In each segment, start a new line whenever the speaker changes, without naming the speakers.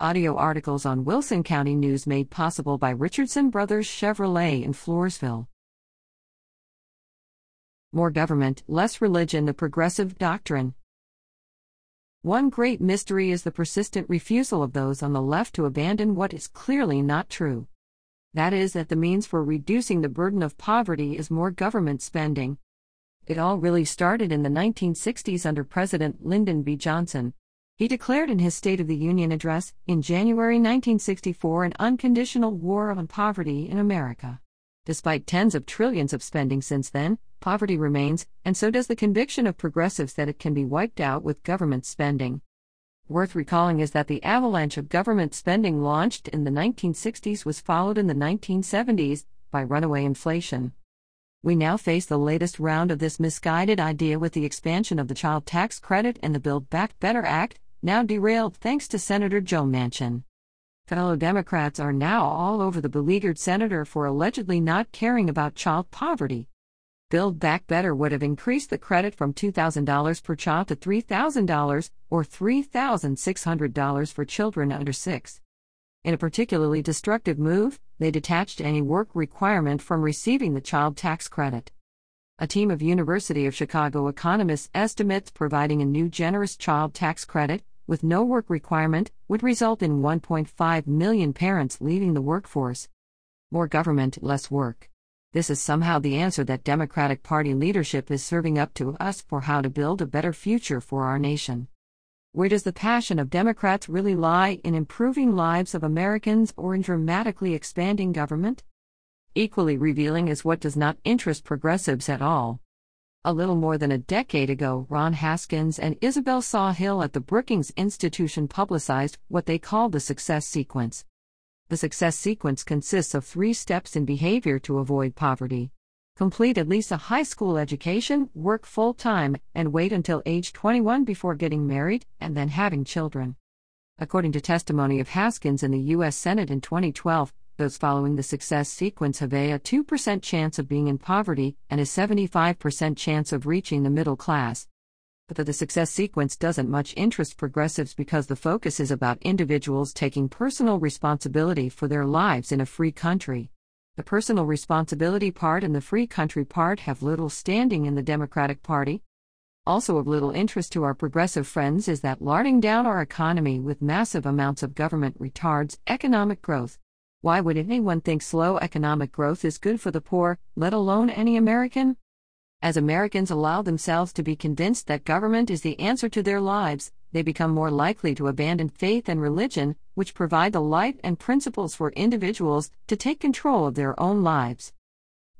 Audio articles on Wilson County News made possible by Richardson Brothers Chevrolet in Floresville. More government, less religion, the progressive doctrine. One great mystery is the persistent refusal of those on the left to abandon what is clearly not true. That is, that the means for reducing the burden of poverty is more government spending. It all really started in the 1960s under President Lyndon B. Johnson. He declared in his State of the Union address in January 1964 an unconditional war on poverty in America. Despite tens of trillions of spending since then, poverty remains, and so does the conviction of progressives that it can be wiped out with government spending. Worth recalling is that the avalanche of government spending launched in the 1960s was followed in the 1970s by runaway inflation. We now face the latest round of this misguided idea with the expansion of the child tax credit and the Build Back Better Act, now derailed thanks to Senator Joe Manchin. Fellow Democrats are now all over the beleaguered senator for allegedly not caring about child poverty. Build Back Better would have increased the credit from $2,000 per child to $3,000 or $3,600 for children under 6. In a particularly destructive move, they detached any work requirement from receiving the child tax credit. A team of University of Chicago economists estimates providing a new generous child tax credit, with no work requirement, would result in 1.5 million parents leaving the workforce. More government, less work. This is somehow the answer that Democratic Party leadership is serving up to us for how to build a better future for our nation. Where does the passion of Democrats really lie in improving lives of Americans or in dramatically expanding government? Equally revealing is what does not interest progressives at all. A little more than a decade ago, Ron Haskins and Isabel Sawhill at the Brookings Institution publicized what they called the success sequence. The success sequence consists of three steps in behavior to avoid poverty complete at least a high school education, work full time, and wait until age 21 before getting married and then having children. According to testimony of Haskins in the U.S. Senate in 2012, those following the success sequence have a 2% chance of being in poverty and a 75% chance of reaching the middle class. But that the success sequence doesn't much interest progressives because the focus is about individuals taking personal responsibility for their lives in a free country. The personal responsibility part and the free country part have little standing in the Democratic Party. Also, of little interest to our progressive friends is that larding down our economy with massive amounts of government retards economic growth. Why would anyone think slow economic growth is good for the poor, let alone any American? As Americans allow themselves to be convinced that government is the answer to their lives, they become more likely to abandon faith and religion, which provide the light and principles for individuals to take control of their own lives.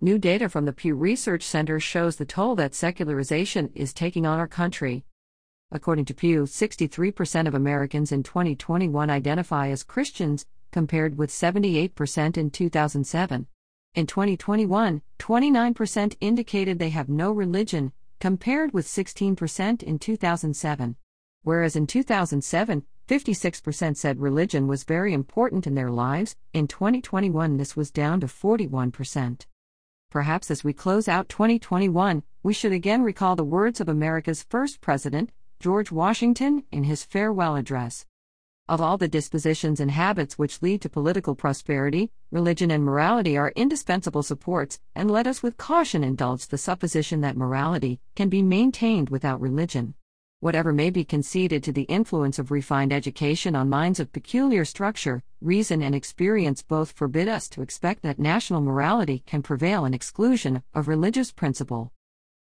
New data from the Pew Research Center shows the toll that secularization is taking on our country. According to Pew, 63% of Americans in 2021 identify as Christians, compared with 78% in 2007. In 2021, 29% indicated they have no religion, compared with 16% in 2007 whereas in 2007, 56% said religion was very important in their lives, in 2021 this was down to 41%. Perhaps as we close out 2021, we should again recall the words of America's first president, George Washington, in his farewell address. Of all the dispositions and habits which lead to political prosperity, religion and morality are indispensable supports, and let us with caution indulge the supposition that morality can be maintained without religion. Whatever may be conceded to the influence of refined education on minds of peculiar structure, reason and experience both forbid us to expect that national morality can prevail in exclusion of religious principle.